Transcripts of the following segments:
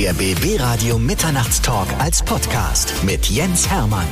Der BB Radio Mitternachtstalk als Podcast mit Jens Hermann.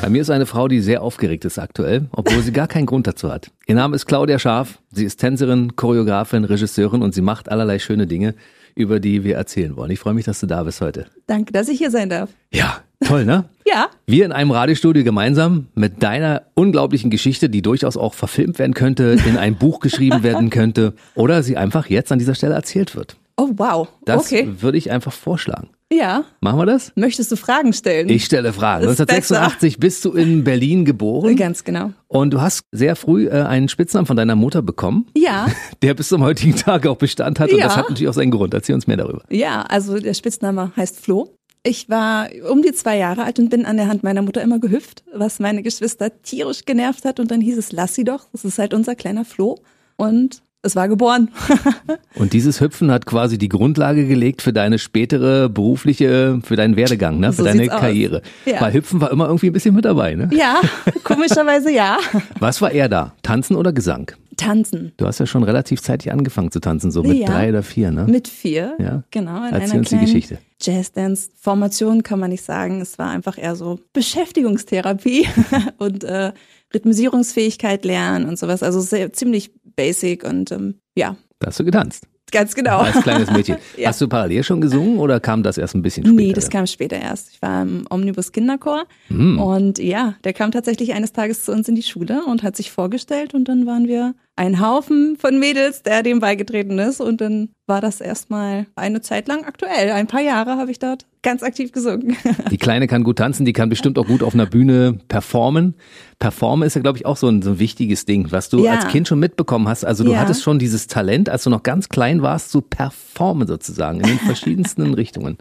Bei mir ist eine Frau, die sehr aufgeregt ist aktuell, obwohl sie gar keinen Grund dazu hat. Ihr Name ist Claudia Scharf. Sie ist Tänzerin, Choreografin, Regisseurin und sie macht allerlei schöne Dinge, über die wir erzählen wollen. Ich freue mich, dass du da bist heute. Danke, dass ich hier sein darf. Ja, toll, ne? Ja. Wir in einem Radiostudio gemeinsam mit deiner unglaublichen Geschichte, die durchaus auch verfilmt werden könnte, in ein Buch geschrieben werden könnte oder sie einfach jetzt an dieser Stelle erzählt wird. Oh, wow. Das okay. würde ich einfach vorschlagen. Ja. Machen wir das? Möchtest du Fragen stellen? Ich stelle Fragen. Ist 1986 bist du in Berlin geboren. Ganz genau. Und du hast sehr früh äh, einen Spitznamen von deiner Mutter bekommen, Ja. der bis zum heutigen Tag auch Bestand hat. Und Ja. das hat natürlich auch seinen Grund. Erzähl uns mehr darüber. Ja, also der Spitzname heißt Flo. Ich war um die zwei Jahre alt und bin an der Hand meiner Mutter immer gehüpft, was meine Geschwister tierisch genervt hat. Und dann hieß es, lass sie doch. Das ist halt unser kleiner Flo. Und es war geboren. Und dieses Hüpfen hat quasi die Grundlage gelegt für deine spätere berufliche, für deinen Werdegang, ne? für So deine aus. Karriere. Ja. Weil Hüpfen war immer irgendwie ein bisschen mit dabei. Ne? ja, komischerweise ja. Was war eher da? Tanzen oder Gesang? Tanzen. Du hast ja schon relativ zeitig angegiffen zu tanzen, so mit Ja. drei oder vier, ne? Mit vier. Ja. Genau. In Erzähl einer uns die Geschichte. Jazz-Dance-Formation kann man nicht sagen. Es war einfach eher so Beschäftigungstherapie und äh, Rhythmisierungsfähigkeit lernen und sowas. Also sehr, ziemlich basic und ähm, ja, Da hast du getanzt. ganz genau. Als kleines Mädchen. Ja. Hast du parallel schon gesungen oder kam das erst ein bisschen später? Nee, das kam später erst. Ich war im Omnibus Kinderchor Hm. und ja, der kam tatsächlich eines Tages zu uns in die Schule und hat sich vorgestellt und dann waren wir ein Haufen von Mädels, der dem beigetreten ist und dann war das erstmal eine Zeit lang aktuell. Ein paar Jahre habe ich dort ganz aktiv gesungen. Die Kleine kann gut tanzen, die kann bestimmt auch gut auf einer Bühne performen. Performen ist ja, glaube ich, auch so ein, so ein wichtiges Ding, was du Ja. als Kind schon mitbekommen hast. Also du Ja. hattest schon dieses Talent, als du noch ganz klein warst, zu performen sozusagen in den verschiedensten Richtungen.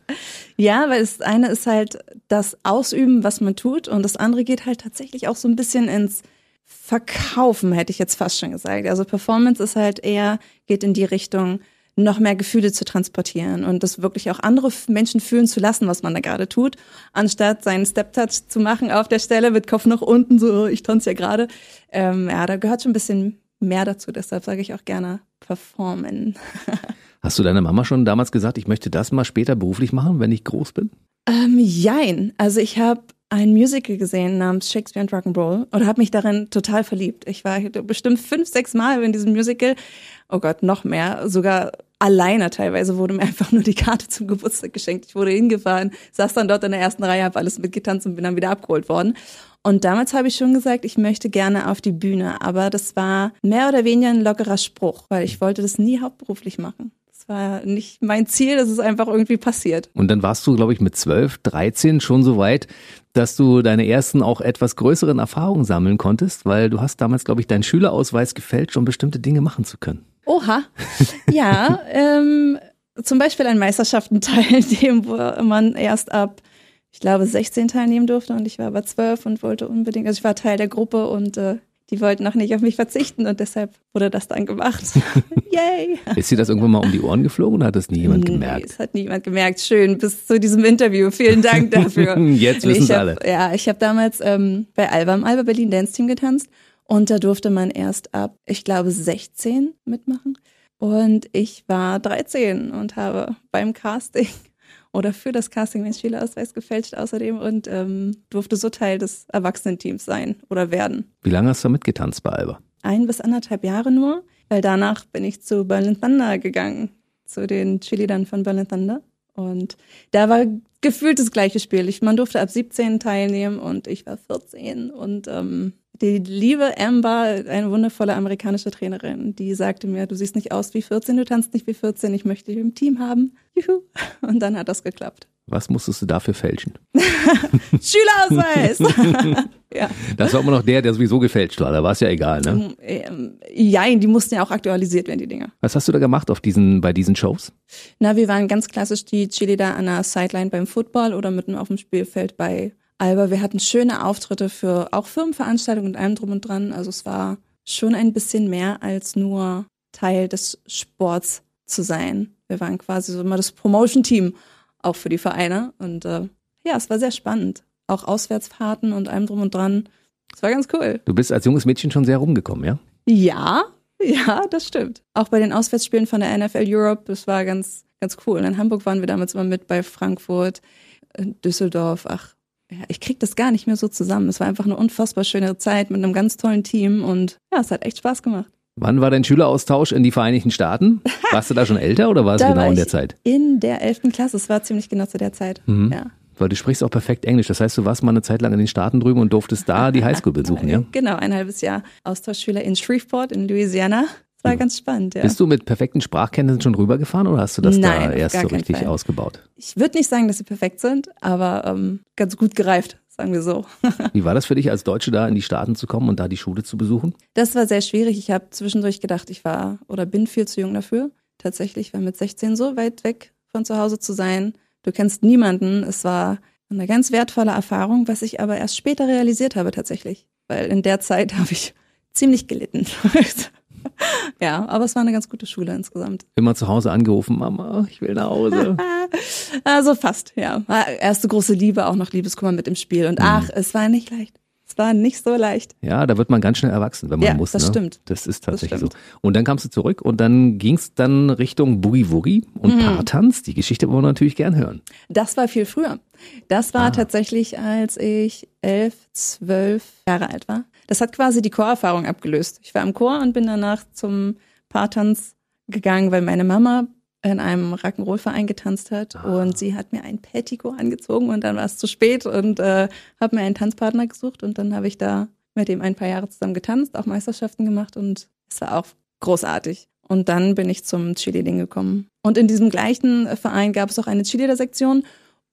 Ja, weil das eine ist halt das Ausüben, was man tut, und das andere geht halt tatsächlich auch so ein bisschen ins Verkaufen, hätte ich jetzt fast schon gesagt. Also Performance ist halt eher, geht in die Richtung, noch mehr Gefühle zu transportieren und das wirklich auch andere Menschen fühlen zu lassen, was man da gerade tut, anstatt seinen Step-Touch zu machen auf der Stelle mit Kopf nach unten, so "Oh, ich tanze ja gerade. Ähm, ja, da gehört schon ein bisschen mehr dazu, deshalb sage ich auch gerne performen. Hast du deiner Mama schon damals gesagt, ich möchte das mal später beruflich machen, wenn ich groß bin? Ähm, jein. Also ich habe ein Musical gesehen namens Shakespeare and Rock'n'Roll und habe mich darin total verliebt. Ich war bestimmt fünf, sechs Mal in diesem Musical. Oh Gott, noch mehr. Sogar alleine teilweise wurde mir einfach nur die Karte zum Geburtstag geschenkt. Ich wurde hingefahren, saß dann dort in der ersten Reihe, habe alles mitgetanzt und bin dann wieder abgeholt worden. Und damals habe ich schon gesagt, ich möchte gerne auf die Bühne. Aber das war mehr oder weniger ein lockerer Spruch, weil ich wollte das nie hauptberuflich machen. Das war nicht mein Ziel, das ist einfach irgendwie passiert. Und dann warst du, glaube ich, mit 12, 13 schon so weit, dass du deine ersten auch etwas größeren Erfahrungen sammeln konntest, weil du hast damals, glaube ich, deinen Schülerausweis gefälscht, um bestimmte Dinge machen zu können. Oha. Ja, ähm, zum Beispiel an Meisterschaften teilnehmen, wo man erst ab, ich glaube, 16 teilnehmen durfte und ich war aber 12 und wollte unbedingt, also ich war Teil der Gruppe und äh, die wollten noch nicht auf mich verzichten und deshalb wurde das dann gemacht. Yay! Ist dir das irgendwann mal um die Ohren geflogen oder hat das nie jemand Nee, gemerkt? es hat niemand gemerkt. Schön, bis zu diesem Interview. Vielen Dank dafür. Jetzt Nee, ich hab, alle. Ja, ich habe damals ähm, bei Alba im Alba Berlin Dance Team getanzt und da durfte man erst ab, ich glaube, 16 mitmachen. Und ich war 13 und habe beim Casting oder für das Casting meinen Schülerausweis gefälscht außerdem und ähm, durfte so Teil des Erwachsenenteams sein oder werden. Wie lange hast du mitgetanzt bei Alba? Ein bis anderthalb Jahre nur, weil danach bin ich zu Berlin Thunder gegangen, zu den Cheerleadern von Berlin Thunder. Und da war gefühlt das gleiche Spiel. Ich, man durfte ab 17 teilnehmen und ich war 14. Und ähm, die liebe Amber, eine wundervolle amerikanische Trainerin, die sagte mir, du siehst nicht aus wie 14, du tanzt nicht wie 14, ich möchte dich im Team haben. Juhu. Und dann hat das geklappt. Was musstest du dafür fälschen? Schülerausweis! ja. Das war immer noch der, der sowieso gefälscht war. Da war es ja egal, ne? Ähm, Jein, die mussten ja auch aktualisiert werden, die Dinger. Was hast du da gemacht auf diesen, bei diesen Shows? Na, wir waren ganz klassisch die Cheerleader an der Sideline beim Football oder mitten auf dem Spielfeld bei Alba. Wir hatten schöne Auftritte für auch Firmenveranstaltungen und allem drum und dran. Also es war schon ein bisschen mehr als nur Teil des Sports zu sein. Wir waren quasi so immer das Promotion-Team auch für die Vereine. Und äh, ja, es war sehr spannend. Auch Auswärtsfahrten und allem drum und dran. Es war ganz cool. Du bist als junges Mädchen schon sehr rumgekommen, ja? Ja, Ja, das stimmt. Auch bei den Auswärtsspielen von der NFL Europe, das war ganz, ganz cool. In Hamburg waren wir damals immer mit bei Frankfurt, Düsseldorf. Ach, ja, ich krieg das gar nicht mehr so zusammen. Es war einfach eine unfassbar schöne Zeit mit einem ganz tollen Team und ja, es hat echt Spaß gemacht. Wann war dein Schüleraustausch in die Vereinigten Staaten? Warst du da schon älter oder war es genau in der Zeit? In der 11. Klasse, es war ziemlich genau zu der Zeit. Mhm. Ja. Weil du sprichst auch perfekt Englisch. Das heißt, du warst mal eine Zeit lang in den Staaten drüben und durftest da die Highschool besuchen, ja? Genau, ein halbes Jahr Austauschschüler in Shreveport in Louisiana. Das war ja. ganz spannend, ja. Bist du mit perfekten Sprachkenntnissen schon rübergefahren oder hast du das Nein, da erst so richtig Fall. ausgebaut? Ich würde nicht sagen, dass sie perfekt sind, aber ähm, ganz gut gereift sagen wir so. Wie war das für dich als Deutsche da in die Staaten zu kommen und da die Schule zu besuchen? Das war sehr schwierig. Ich habe zwischendurch gedacht, ich war oder bin viel zu jung dafür. Tatsächlich war mit 16 so weit weg von zu Hause zu sein. Du kennst niemanden. Es war eine ganz wertvolle Erfahrung, was ich aber erst später realisiert habe tatsächlich. Weil in der Zeit habe ich ziemlich gelitten. ja, aber es war eine ganz gute Schule insgesamt. Immer zu Hause angerufen, Mama, ich will nach Hause. also fast, ja. Erste große Liebe, auch noch Liebeskummer mit im Spiel. Und mhm. ach, es war nicht leicht. Es war nicht so leicht. Ja, da wird man ganz schnell erwachsen, wenn man ja, muss. Das ne? stimmt. Das ist tatsächlich das so. Und dann kamst du zurück und dann ging es dann Richtung Boogie Woogie und mhm. Paartanz. Die Geschichte wollen wir natürlich gern hören. Das war viel früher. Das war ah. tatsächlich, als ich elf, zwölf Jahre alt war. Das hat quasi die Chorerfahrung abgelöst. Ich war im Chor und bin danach zum Paartanz gegangen, weil meine Mama in einem Rock'n'Roll-Verein getanzt hat ah. und sie hat mir ein Petticoat angezogen und dann war es zu spät und äh, habe mir einen Tanzpartner gesucht und dann habe ich da mit ihm ein paar Jahre zusammen getanzt, auch Meisterschaften gemacht und es war auch großartig. Und dann bin ich zum Cheerleading gekommen. Und in diesem gleichen Verein gab es auch eine Cheerleader-Sektion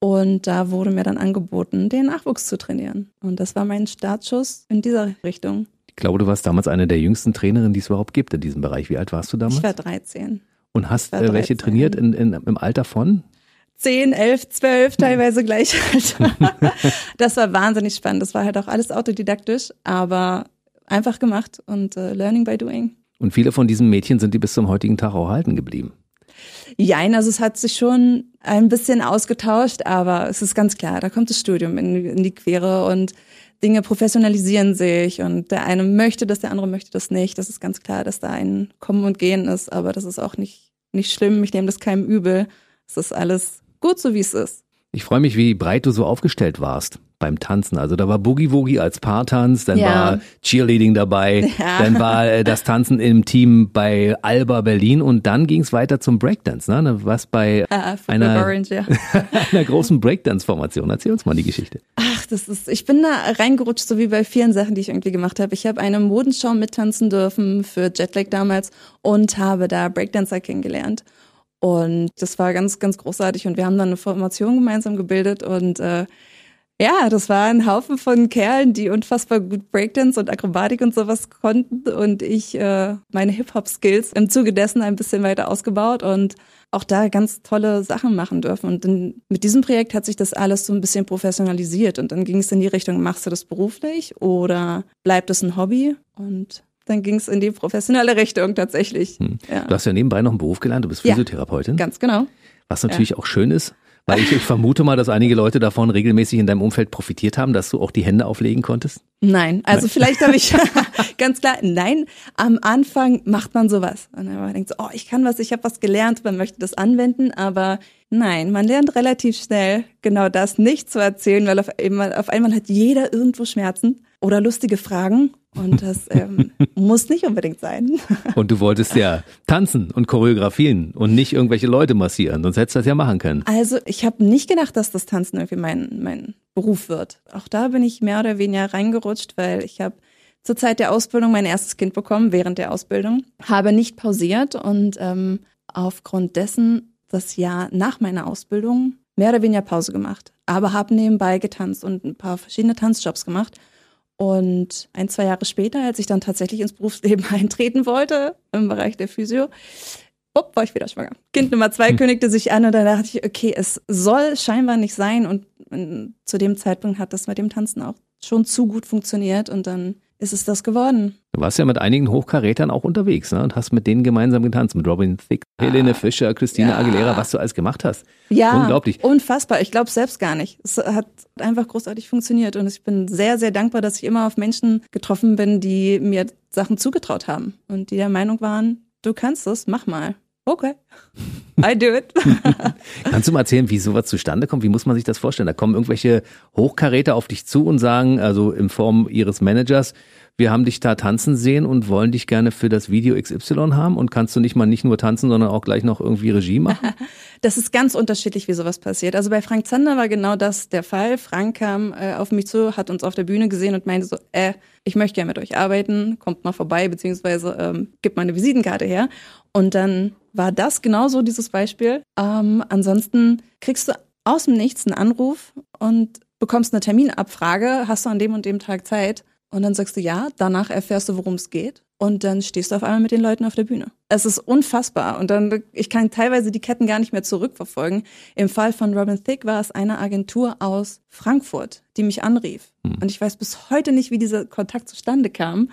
und da wurde mir dann angeboten, den Nachwuchs zu trainieren. Und das war mein Startschuss in dieser Richtung. Ich glaube, du warst damals eine der jüngsten Trainerinnen, die es überhaupt gibt in diesem Bereich. Wie alt warst du damals? Ich war 13. Und hast äh, welche trainiert in, in, im Alter von? 10, 11, 12, teilweise gleich alt. das war wahnsinnig spannend. Das war halt auch alles autodidaktisch, aber einfach gemacht und uh, learning by doing. Und viele von diesen Mädchen sind die bis zum heutigen Tag auch halten geblieben. Jein, also es hat sich schon ein bisschen ausgetauscht, aber es ist ganz klar, da kommt das Studium in, in die Quere und Dinge professionalisieren sich und der eine möchte das, der andere möchte das nicht. Das ist ganz klar, dass da ein Kommen und Gehen ist, aber das ist auch nicht, nicht schlimm. Ich nehme das keinem übel. Es ist alles gut so, wie es ist. Ich freue mich, wie breit du so aufgestellt warst beim Tanzen. Also da war Boogie Woogie als Paartanz, dann ja. war Cheerleading dabei, ja. dann war äh, das Tanzen im Team bei Alba Berlin und dann ging es weiter zum Breakdance. Ne? Was bei ah, einer, Orange, ja. einer großen Breakdance-Formation. Erzähl uns mal die Geschichte. Ach, das ist, ich bin da reingerutscht, so wie bei vielen Sachen, die ich irgendwie gemacht habe. Ich habe eine Modenschau mittanzen dürfen für Jetlag damals und habe da Breakdancer kennengelernt. Und das war ganz, ganz großartig. Und wir haben dann eine Formation gemeinsam gebildet und äh, ja, das war ein Haufen von Kerlen, die unfassbar gut Breakdance und Akrobatik und sowas konnten und ich äh, meine Hip-Hop-Skills im Zuge dessen ein bisschen weiter ausgebaut und auch da ganz tolle Sachen machen dürfen. Und dann, mit diesem Projekt hat sich das alles so ein bisschen professionalisiert und dann ging es in die Richtung, machst du das beruflich oder bleibt es ein Hobby? Und dann ging es in die professionelle Richtung tatsächlich. Hm. Ja. Du hast ja nebenbei noch einen Beruf gelernt, du bist Physiotherapeutin. Ja, ganz genau. Was natürlich ja. auch schön ist, weil ich, ich vermute mal, dass einige Leute davon regelmäßig in deinem Umfeld profitiert haben, dass du auch die Hände auflegen konntest? Nein, also nein. vielleicht habe ich ganz klar, nein, am Anfang macht man sowas. Und man denkt so, oh, ich kann was, ich habe was gelernt, man möchte das anwenden, aber nein, man lernt relativ schnell genau das nicht zu erzählen, weil auf einmal, auf einmal hat jeder irgendwo Schmerzen oder lustige Fragen und das ähm, muss nicht unbedingt sein. Und du wolltest ja tanzen und choreografieren und nicht irgendwelche Leute massieren, sonst hättest du das ja machen können. Also ich habe nicht gedacht, dass das Tanzen irgendwie mein, mein Beruf wird. Auch da bin ich mehr oder weniger reingerutscht, weil ich habe zur Zeit der Ausbildung mein erstes Kind bekommen, während der Ausbildung, habe nicht pausiert und ähm, aufgrund dessen das Jahr nach meiner Ausbildung mehr oder weniger Pause gemacht, aber habe nebenbei getanzt und ein paar verschiedene Tanzjobs gemacht und ein, zwei Jahre später, als ich dann tatsächlich ins Berufsleben eintreten wollte, im Bereich der Physio, upp, war ich wieder schwanger. Kind Nummer zwei hm. kündigte sich an und dann dachte ich, okay, es soll scheinbar nicht sein. Und zu dem Zeitpunkt hat das mit dem Tanzen auch schon zu gut funktioniert. Und dann ist es das geworden. Du warst ja mit einigen Hochkarätern auch unterwegs ne? und hast mit denen gemeinsam getanzt, mit Robin Thicke, ah, Helene Fischer, Christina ja. Aguilera, was du alles gemacht hast. Ja, unglaublich. Unfassbar. Ich glaube selbst gar nicht. Es hat einfach großartig funktioniert und ich bin sehr, sehr dankbar, dass ich immer auf Menschen getroffen bin, die mir Sachen zugetraut haben und die der Meinung waren, du kannst es, mach mal. Okay. I do it. Kannst du mal erzählen, wie sowas zustande kommt? Wie muss man sich das vorstellen? Da kommen irgendwelche Hochkaräter auf dich zu und sagen, also in Form ihres Managers, wir haben dich da tanzen sehen und wollen dich gerne für das Video XY haben und kannst du nicht mal nicht nur tanzen, sondern auch gleich noch irgendwie Regie machen? Das ist ganz unterschiedlich, wie sowas passiert. Also bei Frank Zander war genau das der Fall. Frank kam äh, auf mich zu, hat uns auf der Bühne gesehen und meinte so, äh, ich möchte gerne mit euch arbeiten, kommt mal vorbei, beziehungsweise ähm, gibt mal eine Visitenkarte her. Und dann war das genauso dieses Beispiel. Ähm, ansonsten kriegst du aus dem Nichts einen Anruf und bekommst eine Terminabfrage, hast du an dem und dem Tag Zeit und dann sagst du ja, danach erfährst du, worum es geht und dann stehst du auf einmal mit den Leuten auf der Bühne. Es ist unfassbar und dann ich kann teilweise die Ketten gar nicht mehr zurückverfolgen. Im Fall von Robin Thicke war es eine Agentur aus Frankfurt, die mich anrief hm. und ich weiß bis heute nicht, wie dieser Kontakt zustande kam.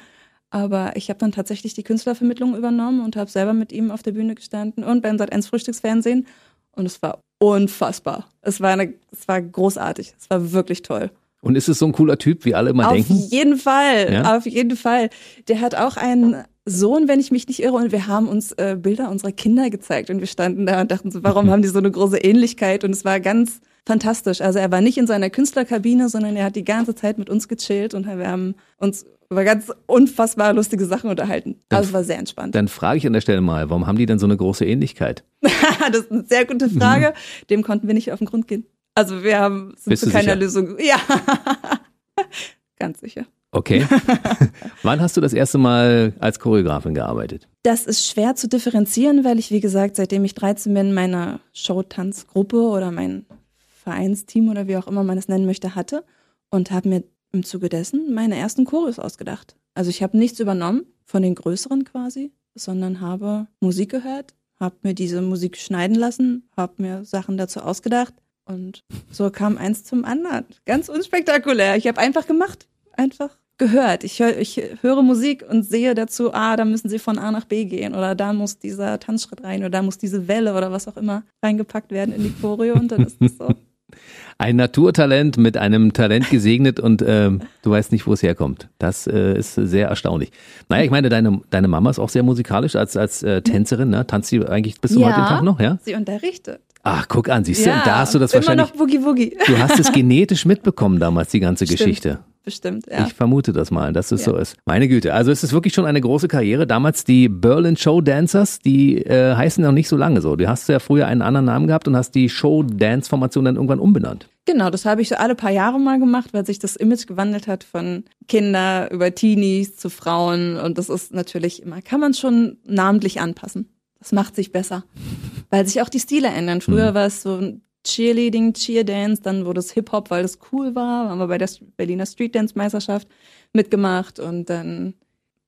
Aber ich habe dann tatsächlich die Künstlervermittlung übernommen und habe selber mit ihm auf der Bühne gestanden und beim Sat 1 Frühstücksfernsehen. Und es war unfassbar. Es war, eine, es war großartig. Es war wirklich toll. Und ist es so ein cooler Typ, wie alle immer auf denken? Auf jeden Fall, ja? auf jeden Fall. Der hat auch einen Sohn, wenn ich mich nicht irre, und wir haben uns äh, Bilder unserer Kinder gezeigt und wir standen da und dachten so, warum haben die so eine große Ähnlichkeit? Und es war ganz fantastisch. Also er war nicht in seiner Künstlerkabine, sondern er hat die ganze Zeit mit uns gechillt und wir haben uns über ganz unfassbar lustige Sachen unterhalten. Dann, also es war sehr entspannt. Dann frage ich an der Stelle mal, warum haben die denn so eine große Ähnlichkeit? das ist eine sehr gute Frage. Mhm. Dem konnten wir nicht auf den Grund gehen. Also wir haben sind Bist zu keiner sicher? Lösung. Ja, ganz sicher. Okay. Wann hast du das erste Mal als Choreografin gearbeitet? Das ist schwer zu differenzieren, weil ich, wie gesagt, seitdem ich 13 bin, meine Showtanzgruppe oder mein Vereinsteam oder wie auch immer man es nennen möchte, hatte und habe mir im Zuge dessen meine ersten Choreos ausgedacht. Also ich habe nichts übernommen von den größeren quasi, sondern habe Musik gehört, habe mir diese Musik schneiden lassen, habe mir Sachen dazu ausgedacht und so kam eins zum anderen. Ganz unspektakulär. Ich habe einfach gemacht, einfach gehört. Ich, hör, ich höre Musik und sehe dazu, ah, da müssen sie von A nach B gehen oder da muss dieser Tanzschritt rein oder da muss diese Welle oder was auch immer reingepackt werden in die Choreo und dann ist es so. Ein Naturtalent mit einem Talent gesegnet und ähm, du weißt nicht, wo es herkommt. Das äh, ist sehr erstaunlich. Naja, ich meine, deine, deine Mama ist auch sehr musikalisch als, als äh, Tänzerin. Ne? Tanzt sie eigentlich bis zum ja, heutigen Tag noch? Ja, sie unterrichtet. Ach, guck an, siehst du, ja, da hast du das wahrscheinlich. Immer noch Boogie Woogie. Du hast es genetisch mitbekommen damals, die ganze Stimmt. Geschichte bestimmt. Ja. Ich vermute das mal, dass es ja. so ist. Meine Güte, also es ist wirklich schon eine große Karriere. Damals die Berlin Show Dancers, die äh, heißen noch nicht so lange so. Du hast ja früher einen anderen Namen gehabt und hast die Show Dance Formation dann irgendwann umbenannt. Genau, das habe ich so alle paar Jahre mal gemacht, weil sich das Image gewandelt hat von Kinder über Teenies zu Frauen und das ist natürlich immer, kann man schon namentlich anpassen. Das macht sich besser, weil sich auch die Stile ändern. Früher mhm. war es so ein Cheerleading, Cheerdance, dann wurde es Hip-Hop, weil das cool war, haben wir bei der Berliner Street Dance Meisterschaft mitgemacht und dann,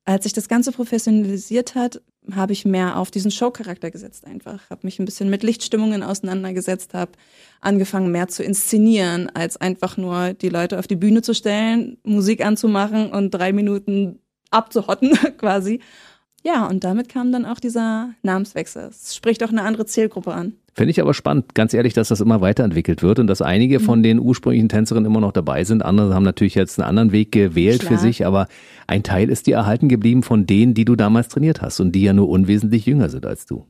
als sich das Ganze professionalisiert hat, habe ich mehr auf diesen Showcharakter gesetzt einfach, habe mich ein bisschen mit Lichtstimmungen auseinandergesetzt, habe angefangen mehr zu inszenieren, als einfach nur die Leute auf die Bühne zu stellen, Musik anzumachen und drei Minuten abzuhotten quasi. Ja, und damit kam dann auch dieser Namenswechsel. Es spricht auch eine andere Zielgruppe an. Finde ich aber spannend, ganz ehrlich, dass das immer weiterentwickelt wird und dass einige von mhm. den ursprünglichen Tänzerinnen immer noch dabei sind. Andere haben natürlich jetzt einen anderen Weg gewählt Klar. für sich, aber ein Teil ist dir erhalten geblieben von denen, die du damals trainiert hast und die ja nur unwesentlich jünger sind als du.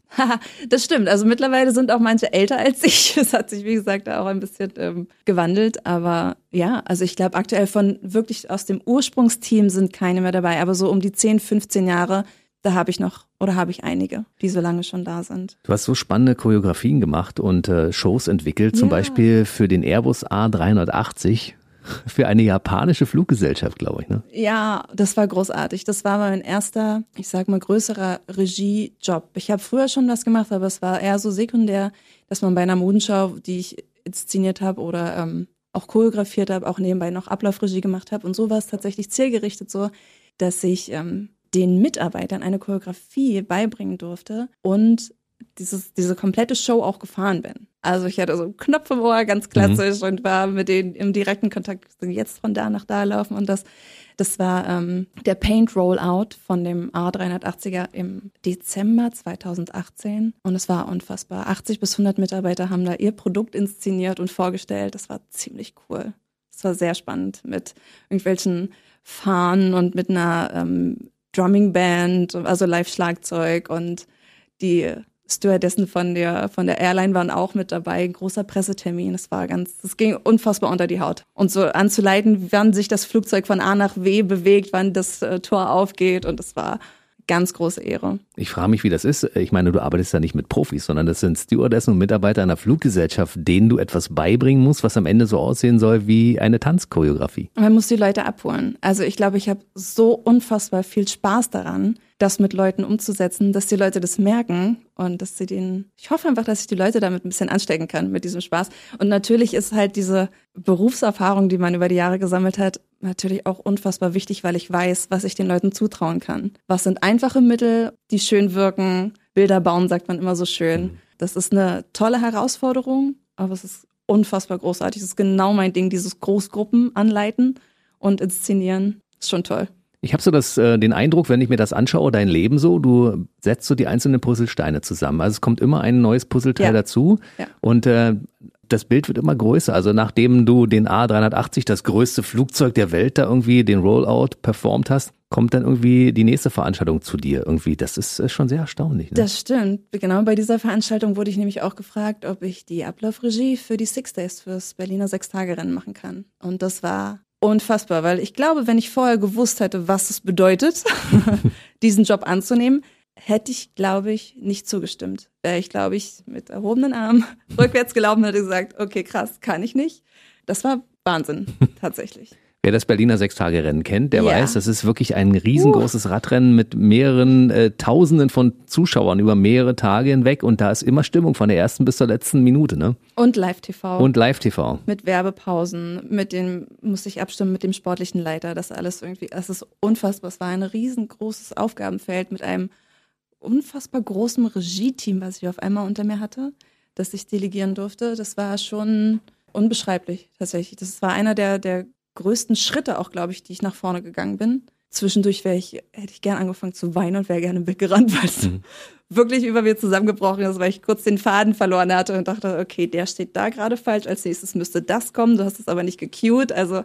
das stimmt. Also mittlerweile sind auch manche älter als ich. Es hat sich, wie gesagt, auch ein bisschen ähm, gewandelt. Aber ja, also ich glaube, aktuell von wirklich aus dem Ursprungsteam sind keine mehr dabei. Aber so um die 10, 15 Jahre da habe ich noch oder habe ich einige, die so lange schon da sind. Du hast so spannende Choreografien gemacht und äh, Shows entwickelt, zum ja. Beispiel für den Airbus A380 für eine japanische Fluggesellschaft, glaube ich. Ne? Ja, das war großartig. Das war mein erster, ich sag mal, größerer Regiejob. Ich habe früher schon das gemacht, aber es war eher so sekundär, dass man bei einer Modenschau, die ich inszeniert habe oder ähm, auch choreografiert habe, auch nebenbei noch Ablaufregie gemacht habe. Und so war es tatsächlich zielgerichtet so, dass ich ähm, den Mitarbeitern eine Choreografie beibringen durfte und dieses, diese komplette Show auch gefahren bin. Also ich hatte so einen Knopf im Ohr, ganz klassisch, mhm. und war mit denen im direkten Kontakt, jetzt von da nach da laufen und das Das war ähm, der Paint Rollout von dem A380er im Dezember 2018 und es war unfassbar. 80 bis 100 Mitarbeiter haben da ihr Produkt inszeniert und vorgestellt. Das war ziemlich cool. Es war sehr spannend mit irgendwelchen Fahnen und mit einer ähm, Drumming Band, also Live-Schlagzeug und die Stewardessen von der, von der Airline waren auch mit dabei, großer Pressetermin. Es war ganz, es ging unfassbar unter die Haut. Und so anzuleiten, wann sich das Flugzeug von A nach W bewegt, wann das äh, Tor aufgeht und es war ganz große Ehre. Ich frage mich, wie das ist. Ich meine, du arbeitest ja nicht mit Profis, sondern das sind Stewardessen und Mitarbeiter einer Fluggesellschaft, denen du etwas beibringen musst, was am Ende so aussehen soll wie eine Tanzchoreografie. Man muss die Leute abholen. Also ich glaube, ich habe so unfassbar viel Spaß daran, das mit Leuten umzusetzen, dass die Leute das merken und dass sie den, ich hoffe einfach, dass ich die Leute damit ein bisschen anstecken kann mit diesem Spaß. Und natürlich ist halt diese Berufserfahrung, die man über die Jahre gesammelt hat, natürlich auch unfassbar wichtig, weil ich weiß, was ich den Leuten zutrauen kann. Was sind einfache Mittel, die schön wirken? Bilder bauen, sagt man immer so schön. Mhm. Das ist eine tolle Herausforderung, aber es ist unfassbar großartig. Es ist genau mein Ding, dieses Großgruppen anleiten und inszenieren. Ist schon toll. Ich habe so das, äh, den Eindruck, wenn ich mir das anschaue, dein Leben so, du setzt so die einzelnen Puzzlesteine zusammen. Also es kommt immer ein neues Puzzleteil ja. dazu. Ja. Und äh, das Bild wird immer größer. Also nachdem du den A380, das größte Flugzeug der Welt, da irgendwie den Rollout performt hast, kommt dann irgendwie die nächste Veranstaltung zu dir irgendwie. Das ist äh, schon sehr erstaunlich. Ne? Das stimmt. Genau bei dieser Veranstaltung wurde ich nämlich auch gefragt, ob ich die Ablaufregie für die Six Days fürs Berliner Sechstagerennen machen kann. Und das war unfassbar, weil ich glaube, wenn ich vorher gewusst hätte, was es bedeutet, diesen Job anzunehmen, hätte ich, glaube ich, nicht zugestimmt. Wäre ich, glaube ich, mit erhobenen Armen rückwärts gelaufen und hätte gesagt, okay, krass, kann ich nicht. Das war Wahnsinn, tatsächlich. Wer das Berliner Sechstagerennen kennt, der ja. weiß, das ist wirklich ein riesengroßes. Radrennen mit mehreren äh, Tausenden von Zuschauern über mehrere Tage hinweg und da ist immer Stimmung von der ersten bis zur letzten Minute, ne? Und Live-TV. Und Live-TV. Mit Werbepausen, mit dem, muss ich abstimmen mit dem sportlichen Leiter, das alles irgendwie, das ist unfassbar. Es war ein riesengroßes Aufgabenfeld mit einem unfassbar großen Regie-Team, was ich auf einmal unter mir hatte, das ich delegieren durfte. Das war schon unbeschreiblich tatsächlich. Das war einer der, der größten Schritte auch, glaube ich, die ich nach vorne gegangen bin. Zwischendurch wäre ich, hätte ich gern angefangen zu weinen und wäre gerne weggerannt, weil es mhm. wirklich über mir zusammengebrochen ist, weil ich kurz den Faden verloren hatte und dachte, okay, der steht da gerade falsch, als nächstes müsste das kommen, du hast es aber nicht gecued. Also,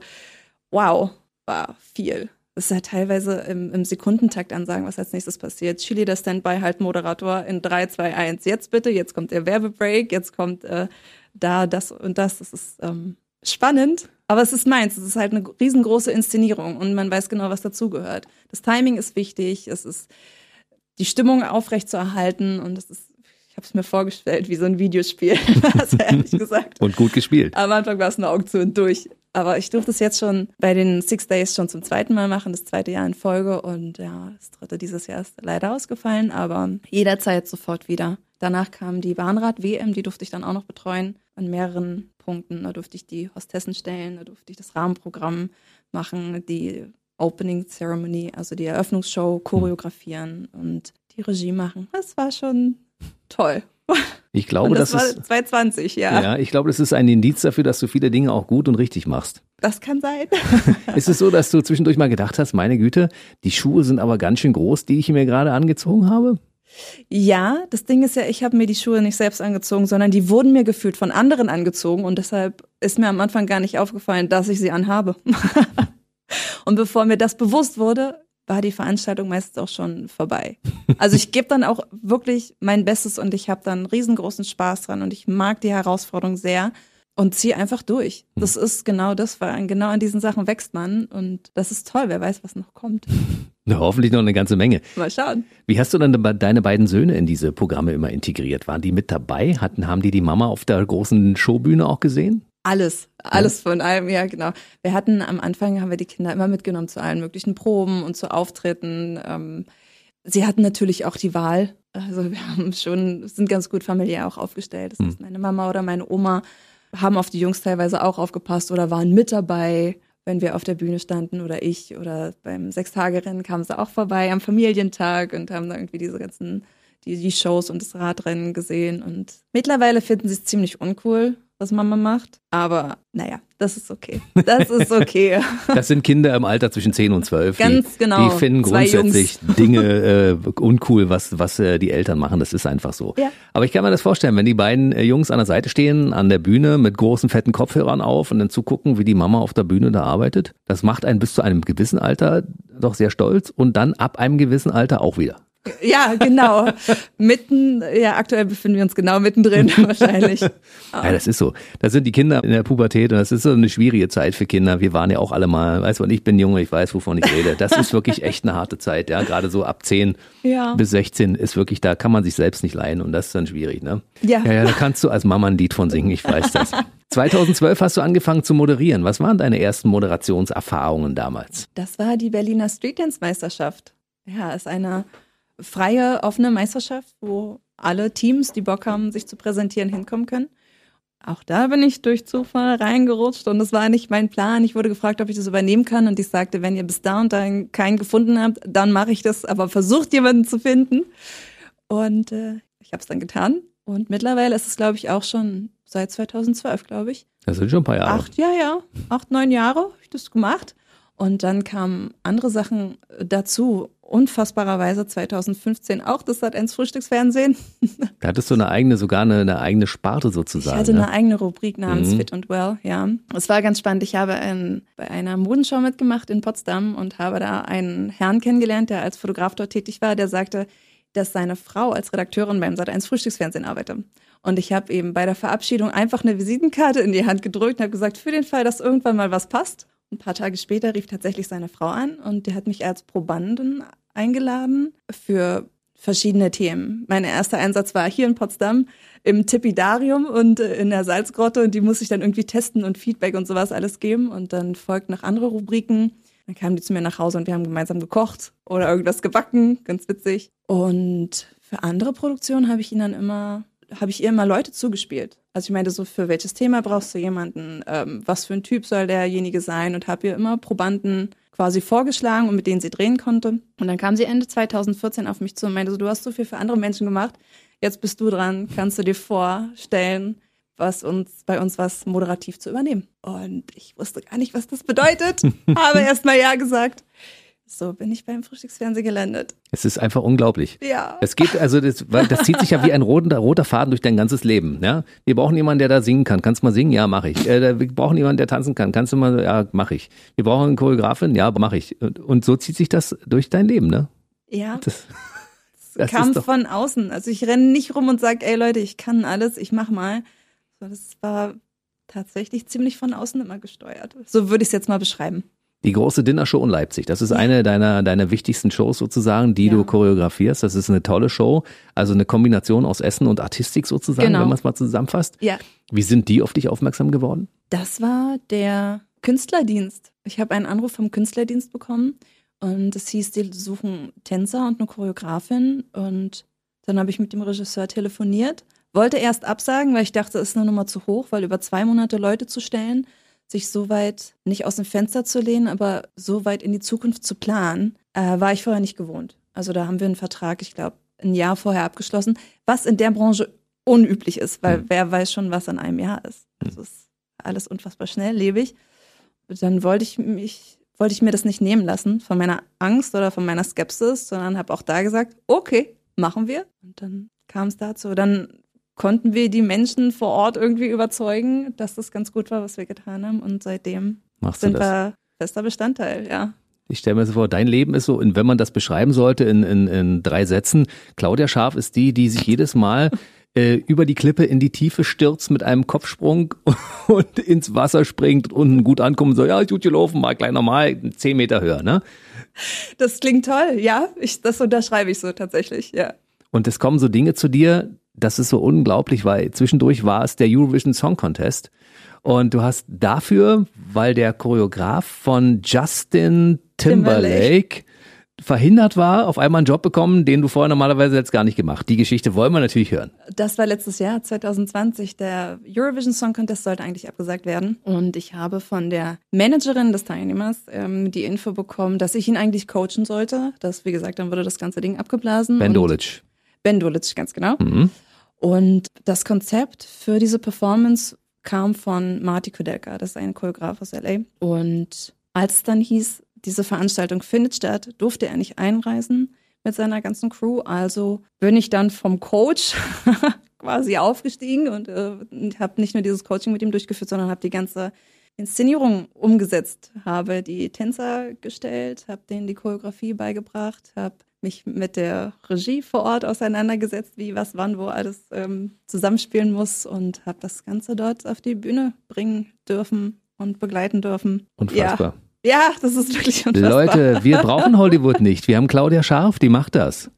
wow, war viel. Das ist ja teilweise im, im Sekundentakt ansagen, was als nächstes passiert. Chili, der Standby, halt Moderator in 3, 2, 1. Jetzt bitte, jetzt kommt der Werbebreak, jetzt kommt äh, da das und das. Das ist ähm, spannend, aber es ist meins. Es ist halt eine riesengroße Inszenierung und man weiß genau, was dazugehört. Das Timing ist wichtig, es ist die Stimmung aufrecht zu erhalten und es ist ich habe es mir vorgestellt wie so ein Videospiel, also ehrlich gesagt. Und gut gespielt. Am Anfang war es eine Auktion durch. Aber ich durfte es jetzt schon bei den Six Days schon zum zweiten Mal machen, das zweite Jahr in Folge. Und ja, das dritte dieses Jahr ist leider ausgefallen, aber jederzeit sofort wieder. Danach kam die Bahnrad-WM, die durfte ich dann auch noch betreuen an mehreren Punkten. Da durfte ich die Hostessen stellen, da durfte ich das Rahmenprogramm machen, die Opening Ceremony, also die Eröffnungsshow choreografieren und die Regie machen. Das war schon toll. Ich glaube, das, das war ist 220, ja. Ja, ich glaube, das ist ein Indiz dafür, dass du viele Dinge auch gut und richtig machst. Das kann sein. ist es so, dass du zwischendurch mal gedacht hast, meine Güte, die Schuhe sind aber ganz schön groß, die ich mir gerade angezogen habe? Ja, das Ding ist ja, ich habe mir die Schuhe nicht selbst angezogen, sondern die wurden mir gefühlt von anderen angezogen und deshalb ist mir am Anfang gar nicht aufgefallen, dass ich sie anhabe. und bevor mir das bewusst wurde, war die Veranstaltung meistens auch schon vorbei. Also ich gebe dann auch wirklich mein Bestes und ich habe dann riesengroßen Spaß dran und ich mag die Herausforderung sehr und ziehe einfach durch. Das ist genau das, weil genau an diesen Sachen wächst man und das ist toll, wer weiß, was noch kommt. Na, hoffentlich noch eine ganze Menge. Mal schauen. Wie hast du dann deine beiden Söhne in diese Programme immer integriert? Waren die mit dabei? Hatten, haben die die Mama auf der großen Showbühne auch gesehen? Alles, alles von allem, ja genau. Wir hatten am Anfang, haben wir die Kinder immer mitgenommen zu allen möglichen Proben und zu Auftritten. Ähm, sie hatten natürlich auch die Wahl. Also wir haben schon, sind ganz gut familiär auch aufgestellt. Das hm. ist meine Mama oder meine Oma haben auf die Jungs teilweise auch aufgepasst oder waren mit dabei wenn wir auf der Bühne standen oder ich oder beim Sechstagerennen kamen sie auch vorbei am Familientag und haben da irgendwie diese ganzen, die, die Shows und das Radrennen gesehen. Und mittlerweile finden sie es ziemlich uncool. Was Mama macht. Aber naja, das ist okay. Das ist okay. Das sind Kinder im Alter zwischen 10 und 12. Ganz die, genau. Die finden grundsätzlich Dinge äh, uncool, was, was äh, die Eltern machen. Das ist einfach so. Ja. Aber ich kann mir das vorstellen, wenn die beiden äh, Jungs an der Seite stehen, an der Bühne mit großen, fetten Kopfhörern auf und dann zugucken, wie die Mama auf der Bühne da arbeitet, das macht einen bis zu einem gewissen Alter doch sehr stolz und dann ab einem gewissen Alter auch wieder. Ja, genau. Mitten, ja, aktuell befinden wir uns genau mittendrin wahrscheinlich. Ja, das ist so. Da sind die Kinder in der Pubertät und das ist so eine schwierige Zeit für Kinder. Wir waren ja auch alle mal, weißt du, und ich bin Junge, ich weiß, wovon ich rede. Das ist wirklich echt eine harte Zeit, ja. Gerade so ab 10 Ja. bis 16 ist wirklich, da kann man sich selbst nicht leihen und das ist dann schwierig, ne? Ja. Ja, ja, da kannst du als Mama ein Lied von singen, ich weiß das. 2012 hast du angefangen zu moderieren. Was waren deine ersten Moderationserfahrungen damals? Das war die Berliner Street Dance Meisterschaft. Ja, ist eine freie, offene Meisterschaft, wo alle Teams, die Bock haben, sich zu präsentieren, hinkommen können. Auch da bin ich durch Zufall reingerutscht und das war nicht mein Plan. Ich wurde gefragt, ob ich das übernehmen kann und ich sagte, wenn ihr bis da und dahin keinen gefunden habt, dann mache ich das, aber versucht jemanden zu finden. Und äh, ich habe es dann getan und mittlerweile ist es, glaube ich, auch schon seit 2012, glaube ich. Das sind schon ein paar Jahre. Acht, ja, ja. Acht, neun Jahre habe ich das gemacht. Und dann kamen andere Sachen dazu. Unfassbarerweise 2015 auch das Sat 1 Frühstücksfernsehen. Da hattest du eine eigene, sogar eine, eine eigene Sparte Ich sozusagen. hatte ne? eine eigene Rubrik namens Mhm. Fit and Well, ja. Es war ganz spannend. Ich habe in, bei einer Modenschau mitgemacht in Potsdam und habe da einen Herrn kennengelernt, der als Fotograf dort tätig war, der sagte, dass seine Frau als Redakteurin beim Sat 1 Frühstücksfernsehen arbeitet. Und ich habe eben bei der Verabschiedung einfach eine Visitenkarte in die Hand gedrückt und habe gesagt, für den Fall, dass irgendwann mal was passt. Ein paar Tage später rief tatsächlich seine Frau an und die hat mich als Probanden eingeladen für verschiedene Themen. Mein erster Einsatz war hier in Potsdam im Tipidarium und äh, in der Salzgrotte und die muss ich dann irgendwie testen und Feedback und sowas alles geben und dann folgten noch andere Rubriken. Dann kamen die zu mir nach Hause und wir haben gemeinsam gekocht oder irgendwas gebacken, ganz witzig. Und für andere Produktionen habe ich ihnen dann immer, habe ich ihr immer Leute zugespielt. Also ich meinte so, für welches Thema brauchst du jemanden, ähm, was für ein Typ soll derjenige sein und habe ihr immer Probanden quasi vorgeschlagen und mit denen sie drehen konnte. Und dann kam sie Ende 2014 auf mich zu und meinte so, du hast so viel für andere Menschen gemacht, jetzt bist du dran, kannst du dir vorstellen, was uns bei uns was moderativ zu übernehmen. Und ich wusste gar nicht, was das bedeutet, habe erst mal ja gesagt. So bin ich beim Frühstücksfernsehen gelandet. Es ist einfach unglaublich. Ja. Es geht, also das, weil das zieht sich ja wie ein roter, roter Faden durch dein ganzes Leben. Ja? Wir brauchen jemanden, der da singen kann. Kannst du mal singen? Ja, mache ich. Äh, wir brauchen jemanden, der tanzen kann. Kannst du mal? Ja, mache ich. Wir brauchen eine Choreografin? Ja, mache ich. Und, und so zieht sich das durch dein Leben, ne? Ja, Das, das kam von außen. Also ich renne nicht rum und sage, ey Leute, ich kann alles, ich mach mal. So, das war tatsächlich ziemlich von außen immer gesteuert. So würde ich es jetzt mal beschreiben. Die große Dinnershow in Leipzig. Das ist eine deiner, deiner wichtigsten Shows sozusagen, die Ja. du choreografierst. Das ist eine tolle Show. Also eine Kombination aus Essen und Artistik sozusagen, Genau. wenn man es mal zusammenfasst. Ja, Wie sind die auf dich aufmerksam geworden? Das war der Künstlerdienst. Ich habe einen Anruf vom Künstlerdienst bekommen und es hieß, die suchen Tänzer und eine Choreografin und dann habe ich mit dem Regisseur telefoniert, wollte erst absagen, weil ich dachte, es ist eine Nummer zu hoch, weil über zwei Monate Leute zu stellen, sich so weit nicht aus dem Fenster zu lehnen, aber so weit in die Zukunft zu planen, äh, war ich vorher nicht gewohnt. Also da haben wir einen Vertrag, ich glaube, ein Jahr vorher abgeschlossen, was in der Branche unüblich ist, weil Hm. wer weiß schon, was in einem Jahr ist. Das ist alles unfassbar schnelllebig. Dann wollte ich mich, wollte ich mir das nicht nehmen lassen von meiner Angst oder von meiner Skepsis, sondern habe auch da gesagt, okay, machen wir. Und dann kam es dazu. Dann konnten wir die Menschen vor Ort irgendwie überzeugen, dass das ganz gut war, was wir getan haben. Und seitdem Machst sind wir fester Bestandteil, ja. Ich stelle mir so vor, dein Leben ist so, und wenn man das beschreiben sollte in, in, in drei Sätzen, Claudia Scharf ist die, die sich jedes Mal äh, über die Klippe in die Tiefe stürzt mit einem Kopfsprung und ins Wasser springt und unten gut ankommt und so, ja, ich gut gelaufen, mal gleich normal, zehn Meter höher, ne? Das klingt toll, ja. Ich, das unterschreibe ich so tatsächlich, ja. Und es kommen so Dinge zu dir, das ist so unglaublich, weil zwischendurch war es der Eurovision Song Contest. Und du hast dafür, weil der Choreograf von Justin Timberlake verhindert war, auf einmal einen Job bekommen, den du vorher normalerweise jetzt gar nicht gemacht. Die Geschichte wollen wir natürlich hören. Das war letztes Jahr, 2020. Der Eurovision Song Contest sollte eigentlich abgesagt werden. Und ich habe von der Managerin des Teilnehmers ähm, die Info bekommen, dass ich ihn eigentlich coachen sollte. Das, wie gesagt, dann wurde das ganze Ding abgeblasen. Ben Dolic. Ben Dolic, ganz genau. Mhm. Und das Konzept für diese Performance kam von Marty Kudelka, das ist ein Choreograf aus LA. Und als es dann hieß, diese Veranstaltung findet statt, durfte er nicht einreisen mit seiner ganzen Crew. Also bin ich dann vom Coach quasi aufgestiegen und äh, habe nicht nur dieses Coaching mit ihm durchgeführt, sondern habe die ganze Inszenierung umgesetzt, habe die Tänzer gestellt, habe denen die Choreografie beigebracht, habe mich mit der Regie vor Ort auseinandergesetzt, wie was wann wo alles ähm, zusammenspielen muss und habe das Ganze dort auf die Bühne bringen dürfen und begleiten dürfen. Unfassbar. Ja, ja das ist wirklich unfassbar. Leute, wir brauchen Hollywood nicht. Wir haben Claudia Scharf, die macht das.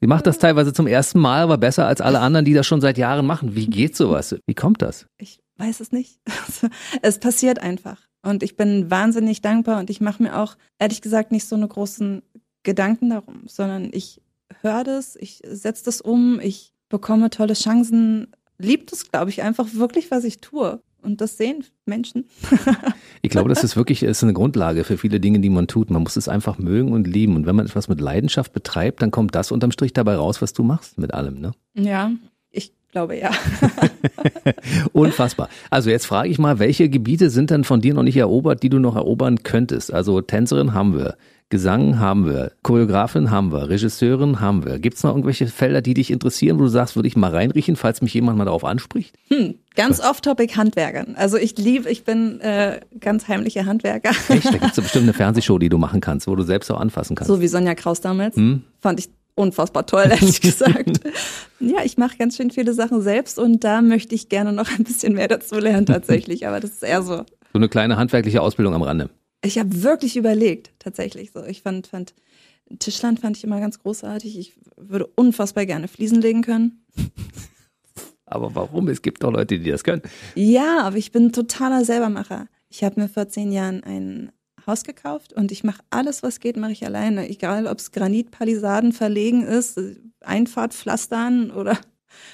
Die macht das teilweise zum ersten Mal, aber besser als alle anderen, die das schon seit Jahren machen. Wie geht sowas? Wie kommt das? Ich weiß es nicht. es passiert einfach. Und ich bin wahnsinnig dankbar und ich mache mir auch, ehrlich gesagt, nicht so eine großen Gedanken darum, sondern ich höre das, ich setze das um, ich bekomme tolle Chancen, liebt es, glaube ich, einfach wirklich, was ich tue. Und das sehen Menschen. ich glaube, das ist wirklich ist eine Grundlage für viele Dinge, die man tut. Man muss es einfach mögen und lieben. Und wenn man etwas mit Leidenschaft betreibt, dann kommt das unterm Strich dabei raus, was du machst mit allem, ne? Ja, ich glaube ja. Unfassbar. Also jetzt frage ich mal, welche Gebiete sind denn von dir noch nicht erobert, die du noch erobern könntest? Also Tänzerin haben wir, Gesang haben wir, Choreografin haben wir, Regisseurin haben wir. Gibt es noch irgendwelche Felder, die dich interessieren, wo du sagst, würde ich mal reinriechen, falls mich jemand mal darauf anspricht? Hm, ganz off-topic Handwerkern. Also ich liebe, ich bin äh, ganz heimlicher Handwerker. Echt? Da gibt es bestimmt eine Fernsehshow, die du machen kannst, wo du selbst auch anfassen kannst. So wie Sonja Kraus damals. Hm? Fand ich unfassbar toll, ehrlich gesagt. ja, ich mache ganz schön viele Sachen selbst und da möchte ich gerne noch ein bisschen mehr dazu lernen tatsächlich, aber das ist eher so. So eine kleine handwerkliche Ausbildung am Rande. Ich habe wirklich überlegt, tatsächlich so. Ich fand, fand Tischland fand ich immer ganz großartig. Ich würde unfassbar gerne Fliesen legen können. Aber warum? Es gibt doch Leute, die das können. Ja, aber ich bin totaler Selbermacher. Ich habe mir vor zehn Jahren ein Haus gekauft und ich mache alles, was geht, mache ich alleine. Egal, ob es Granitpalisaden verlegen ist, Einfahrt pflastern oder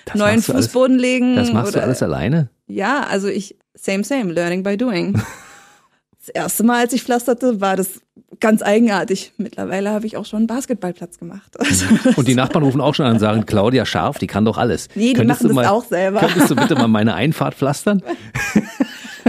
das neuen Fußboden alles, legen. Das machst oder, du alles alleine? Ja, also ich, same, same, learning by doing. das erste Mal, als ich pflasterte, war das ganz eigenartig. Mittlerweile habe ich auch schon einen Basketballplatz gemacht. Also und die Nachbarn rufen auch schon an und sagen, Claudia Scharf, die kann doch alles. Nee, die könntest machen das mal, auch selber. Könntest du bitte mal meine Einfahrt pflastern?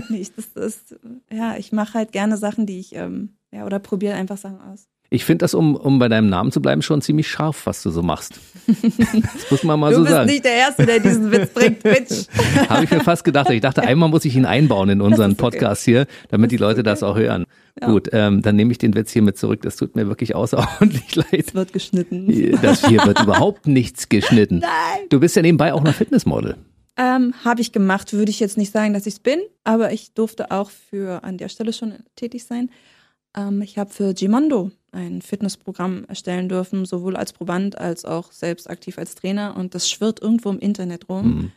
nicht. Das ist, ja, ich mache halt gerne Sachen, die ich, ähm, ja, oder probiere einfach Sachen aus. Ich finde das, um, um bei deinem Namen zu bleiben, schon ziemlich scharf, was du so machst. Das muss man mal so sagen. Du bist nicht der Erste, der diesen Witz bringt, Bitch. Habe ich mir fast gedacht. Ich dachte, einmal muss ich ihn einbauen in unseren okay. Podcast hier, damit die Leute okay. das auch hören. Ja. Gut, ähm, dann nehme ich den Witz hier mit zurück. Das tut mir wirklich außerordentlich leid. Es wird geschnitten. Das hier wird überhaupt nichts geschnitten. Nein. Du bist ja nebenbei auch noch Fitnessmodel. Ähm, Habe ich gemacht, würde ich jetzt nicht sagen, dass ich es bin, aber ich durfte auch für an der Stelle schon tätig sein. Ähm, ich habe für Gimondo ein Fitnessprogramm erstellen dürfen, sowohl als Proband als auch selbst aktiv als Trainer. Und das schwirrt irgendwo im Internet rum. Mhm.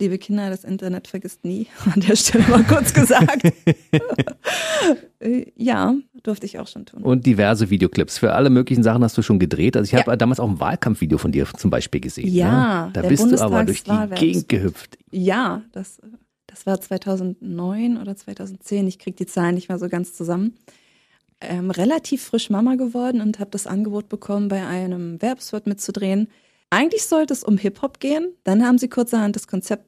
Liebe Kinder, das Internet vergisst nie, an der Stelle mal kurz gesagt. Ja, durfte ich auch schon tun. Und diverse Videoclips. Für alle möglichen Sachen hast du schon gedreht. Also ich habe ja. damals auch ein Wahlkampfvideo von dir zum Beispiel gesehen. Ja, ne? da bist du aber durch die Gegend gehüpft. Ja, das, das war 2009 oder 2010. Ich kriege die Zahlen nicht mehr so ganz zusammen. Ähm, relativ frisch Mama geworden und habe das Angebot bekommen, bei einem Werbespot mitzudrehen. Eigentlich sollte es um Hip-Hop gehen. Dann haben sie kurzerhand das Konzept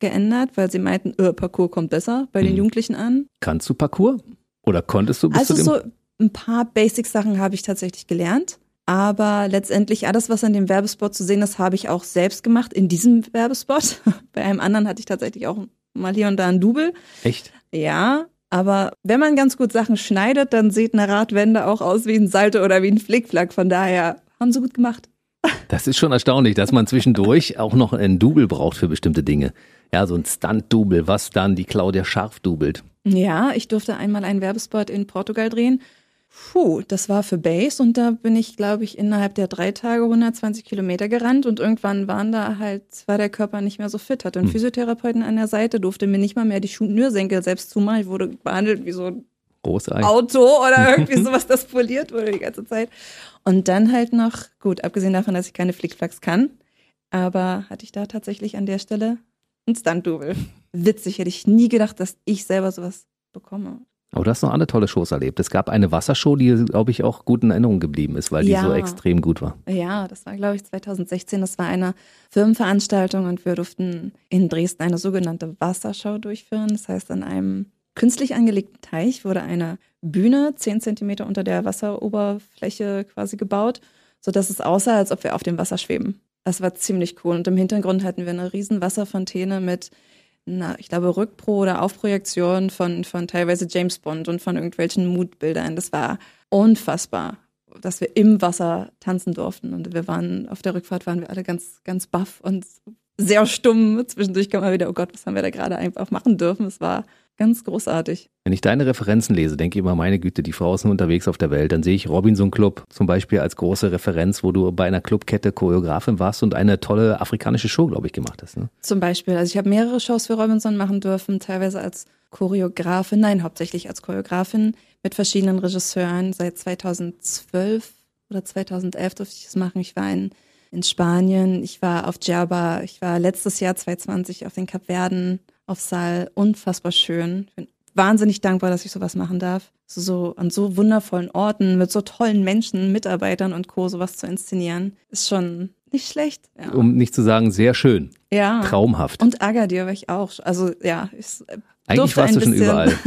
geändert, weil sie meinten, äh, Parcours kommt besser bei den mhm. Jugendlichen an. Kannst du Parcours? Oder konntest du bis Also zu dem so ein paar Basic-Sachen habe ich tatsächlich gelernt. Aber letztendlich alles, was an dem Werbespot zu sehen ist, habe ich auch selbst gemacht in diesem Werbespot. Bei einem anderen hatte ich tatsächlich auch mal hier und da ein Double. Echt? Ja, aber wenn man ganz gut Sachen schneidet, dann sieht eine Radwende auch aus wie ein Salto oder wie ein Flickflack. Von daher haben sie gut gemacht. Das ist schon erstaunlich, dass man zwischendurch auch noch ein Double braucht für bestimmte Dinge. Ja, so ein Stunt-Double, was dann die Claudia Scharf dubelt. Ja, ich durfte einmal einen Werbespot in Portugal drehen. Puh, das war für Base und da bin ich, glaube ich, innerhalb der drei Tage 120 Kilometer gerannt und irgendwann waren da halt, war der Körper nicht mehr so fit, hatte einen hm. Physiotherapeuten an der Seite, durfte mir nicht mal mehr die Schnürsenkel selbst zumachen. Ich wurde behandelt wie so ein Großei. Auto oder irgendwie sowas, das poliert wurde die ganze Zeit. Und dann halt noch, gut, abgesehen davon, dass ich keine Flickflacks kann, aber hatte ich da tatsächlich an der Stelle ein Stunt-Double. Witzig, hätte ich nie gedacht, dass ich selber sowas bekomme. Aber du hast noch andere tolle Shows erlebt. Es gab eine Wassershow, die, glaube ich, auch gut in Erinnerung geblieben ist, weil Ja. die so extrem gut war. Ja, das war, glaube ich, 2016. Das war eine Firmenveranstaltung und wir durften in Dresden eine sogenannte Wassershow durchführen. Das heißt, an einem künstlich angelegten Teich wurde eine Bühne zehn Zentimeter unter der Wasseroberfläche quasi gebaut, sodass es aussah, als ob wir auf dem Wasser schweben. Das war ziemlich cool. Und im Hintergrund hatten wir eine riesen Wasserfontäne mit na, ich glaube, Rückpro oder Aufprojektion von, von teilweise James Bond und von irgendwelchen Mutbildern. Das war unfassbar, dass wir im Wasser tanzen durften. Und wir waren, auf der Rückfahrt waren wir alle ganz, ganz baff und sehr stumm. Zwischendurch kam mal wieder, oh Gott, was haben wir da gerade einfach machen dürfen? Es war ganz großartig. Wenn ich deine Referenzen lese, denke ich immer, meine Güte, die Frau ist nur unterwegs auf der Welt. Dann sehe ich Robinson Club zum Beispiel als große Referenz, wo du bei einer Clubkette Choreografin warst und eine tolle afrikanische Show, glaube ich, gemacht hast. Ne? Zum Beispiel, also ich habe mehrere Shows für Robinson machen dürfen, teilweise als Choreografin, nein, hauptsächlich als Choreografin mit verschiedenen Regisseuren. Seit 2012 oder 2011 durfte ich das machen. Ich war in, in Spanien, ich war auf Djerba, ich war letztes Jahr 2020 auf den Kapverden, auf Sal. Unfassbar schön. Ich bin wahnsinnig dankbar, dass ich sowas machen darf. So, so an so wundervollen Orten mit so tollen Menschen, Mitarbeitern und Co. sowas zu inszenieren, ist schon nicht schlecht. Ja. Um nicht zu sagen, sehr schön, ja. traumhaft. Und Agadir war ich auch. Also ja, ich Eigentlich warst du schon überall.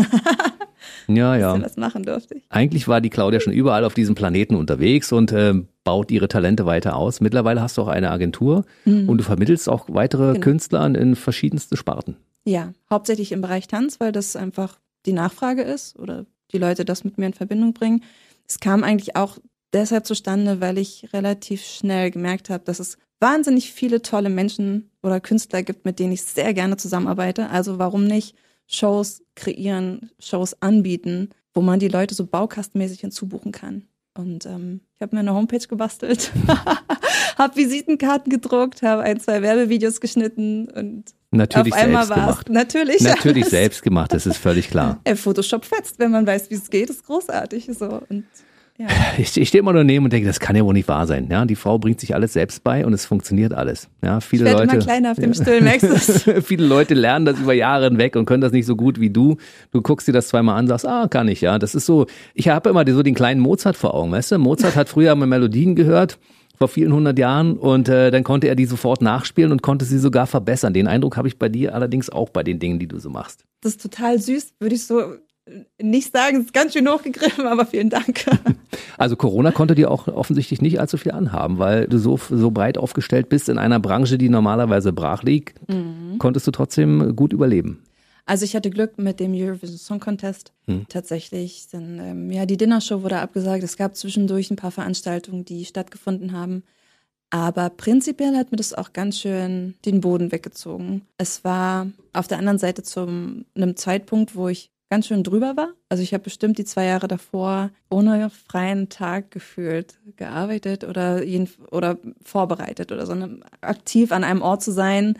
Ja, ja. was machen durfte ich. Eigentlich war die Claudia schon überall auf diesem Planeten unterwegs und ähm, baut ihre Talente weiter aus. Mittlerweile hast du auch eine Agentur und du vermittelst auch weitere Mhm. Genau. Künstler in, in verschiedensten Sparten. Ja, hauptsächlich im Bereich Tanz, weil das einfach die Nachfrage ist oder die Leute das mit mir in Verbindung bringen. Es kam eigentlich auch deshalb zustande, weil ich relativ schnell gemerkt habe, dass es wahnsinnig viele tolle Menschen oder Künstler gibt, mit denen ich sehr gerne zusammenarbeite. Also warum nicht Shows kreieren, Shows anbieten, wo man die Leute so baukastenmäßig hinzubuchen kann. Und ähm, ich habe mir eine Homepage gebastelt, habe Visitenkarten gedruckt, habe ein, zwei Werbevideos geschnitten und Natürlich auf einmal selbst war es gemacht. natürlich. Natürlich selbst gemacht, das ist völlig klar. Photoshop fetzt, wenn man weiß, wie es geht, ist großartig. So. Und, ja. Ich, ich stehe immer nur daneben und denke, das kann ja wohl nicht wahr sein. Ja, die Frau bringt sich alles selbst bei und es funktioniert alles. Ja, viele Ich Leute. immer kleiner auf dem Stuhl, merkst du? Viele Leute lernen das über Jahre hinweg und können das nicht so gut wie du. Du guckst dir das zweimal an, sagst, ah, kann ich, ja. Das ist so, ich habe immer so den kleinen Mozart vor Augen, weißt du? Mozart hat früher mal Melodien gehört, vor vielen hundert Jahren, und äh, dann konnte er die sofort nachspielen und konnte sie sogar verbessern. Den Eindruck habe ich bei dir allerdings auch bei den Dingen, die du so machst. Das ist total süß, würde ich so nicht sagen. Es ist ganz schön hochgegriffen, aber vielen Dank. Also Corona konnte dir auch offensichtlich nicht allzu viel anhaben, weil du so, so breit aufgestellt bist in einer Branche, die normalerweise brach liegt, konntest du trotzdem gut überleben. Also ich hatte Glück mit dem Eurovision Song Contest Hm. tatsächlich. Dann, ähm, ja, die Dinnershow wurde abgesagt. Es gab zwischendurch ein paar Veranstaltungen, die stattgefunden haben. Aber prinzipiell hat mir das auch ganz schön den Boden weggezogen. Es war auf der anderen Seite zu einem Zeitpunkt, wo ich ganz schön drüber war. Also ich habe bestimmt die zwei Jahre davor ohne freien Tag gefühlt gearbeitet oder, jeden, oder vorbereitet oder so. Ne, Aktiv an einem Ort zu sein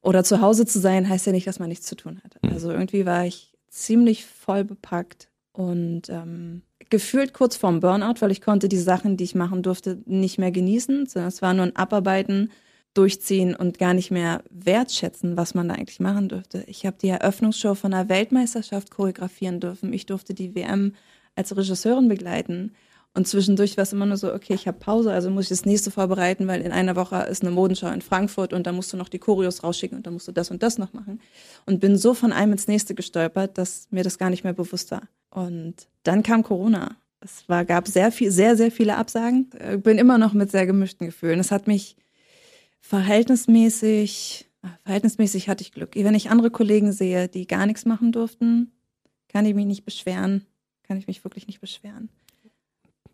oder zu Hause zu sein, heißt ja nicht, dass man nichts zu tun hat. Also irgendwie war ich ziemlich voll bepackt und ähm, gefühlt kurz vorm Burnout, weil ich konnte die Sachen, die ich machen durfte, nicht mehr genießen, sondern es war nur ein Abarbeiten, durchziehen und gar nicht mehr wertschätzen, was man da eigentlich machen dürfte. Ich habe die Eröffnungsshow von einer Weltmeisterschaft choreografieren dürfen. Ich durfte die WM als Regisseurin begleiten. Und zwischendurch war es immer nur so, okay, ich habe Pause, also muss ich das nächste vorbereiten, weil in einer Woche ist eine Modenschau in Frankfurt und da musst du noch die Choreos rausschicken und dann musst du das und das noch machen. Und bin so von einem ins nächste gestolpert, dass mir das gar nicht mehr bewusst war. Und dann kam Corona. Es war, gab sehr viel, sehr, sehr viele Absagen. Äh, Bin immer noch mit sehr gemischten Gefühlen. Es hat mich verhältnismäßig, ah, verhältnismäßig hatte ich Glück. Wenn ich andere Kollegen sehe, die gar nichts machen durften, kann ich mich nicht beschweren. Kann ich mich wirklich nicht beschweren.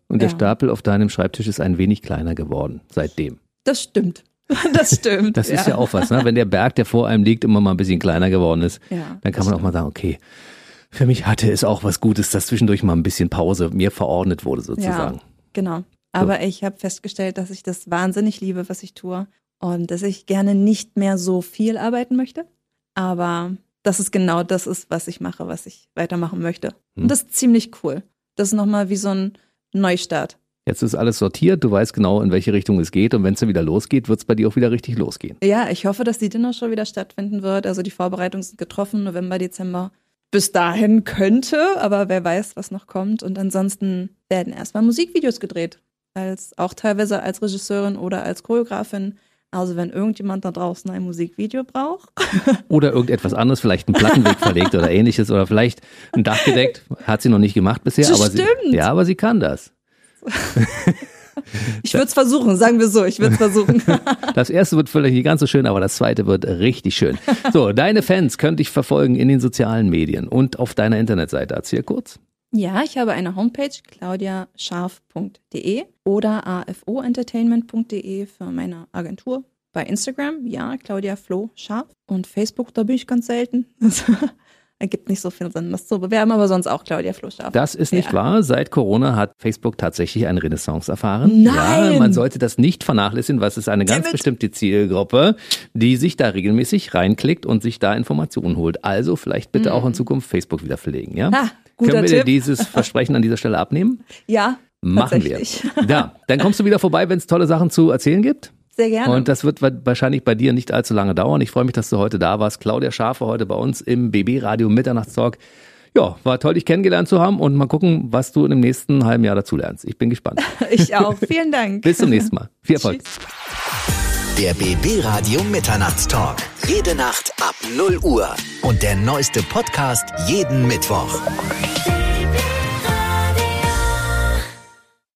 Und der Ja. Stapel auf deinem Schreibtisch ist ein wenig kleiner geworden seitdem. Das stimmt. Das stimmt. Das ist ja auch was, ne? wenn der Berg, der vor einem liegt, immer mal ein bisschen kleiner geworden ist. Ja, Dann kann man auch mal sagen, okay, für mich hatte es auch was Gutes, dass zwischendurch mal ein bisschen Pause mir verordnet wurde sozusagen. Ja, genau. Aber ich habe festgestellt, dass ich das wahnsinnig liebe, was ich tue. Und dass ich gerne nicht mehr so viel arbeiten möchte. Aber dass es genau das ist, was ich mache, was ich weitermachen möchte. Hm. Und das ist ziemlich cool. Das ist nochmal wie so ein Neustart. Jetzt ist alles sortiert, du weißt genau, in welche Richtung es geht und wenn es dann wieder losgeht, wird es bei dir auch wieder richtig losgehen. Ja, ich hoffe, dass die Dinnershow wieder stattfinden wird. Also die Vorbereitungen sind getroffen, November, Dezember. bis dahin könnte, aber wer weiß, was noch kommt. Und ansonsten werden erstmal Musikvideos gedreht. Als, auch teilweise als Regisseurin oder als Choreografin. Also wenn irgendjemand da draußen ein Musikvideo braucht. oder irgendetwas anderes, vielleicht einen Plattenweg verlegt oder ähnliches oder vielleicht ein Dach gedeckt. Hat sie noch nicht gemacht bisher, Das aber stimmt. sie, ja, aber sie kann das. Ich würde es versuchen, sagen wir so, ich würde es versuchen. Das erste wird vielleicht nicht ganz so schön, aber das zweite wird richtig schön. So, deine Fans können dich verfolgen in den sozialen Medien und auf deiner Internetseite. Erzähl kurz. Ja, ich habe eine Homepage, claudiascharf.de oder afoentertainment.de für meine Agentur. Bei Instagram, ja, Claudia Flo Scharf. Und Facebook, da bin ich ganz selten. Das ergibt nicht so viel Sinn, das zu bewerben, aber sonst auch Claudia Flo Scharf. Das ist nicht Ja. wahr. Seit Corona hat Facebook tatsächlich eine Renaissance erfahren. Nein! Ja, man sollte das nicht vernachlässigen, was ist eine ganz Dammit! bestimmte Zielgruppe, die sich da regelmäßig reinklickt und sich da Informationen holt. Also vielleicht bitte auch in Zukunft Facebook wieder verlegen, ja? Mhm. Guter Können wir dir Tipp. dieses Versprechen an dieser Stelle abnehmen? Ja, Machen wir. Ja, dann kommst du wieder vorbei, wenn es tolle Sachen zu erzählen gibt. Sehr gerne. Und das wird wa- wahrscheinlich bei dir nicht allzu lange dauern. Ich freue mich, dass du heute da warst. Claudia Schafe heute bei uns im BB Radio Mitternachtstalk. Ja, war toll, dich kennengelernt zu haben und mal gucken, was du im nächsten halben Jahr dazu lernst. Ich bin gespannt. ich auch. Vielen Dank. Bis zum nächsten Mal. Viel Erfolg. Tschüss. Der BB Radio Mitternachtstalk. Jede Nacht ab 0 Uhr. Und der neueste Podcast jeden Mittwoch.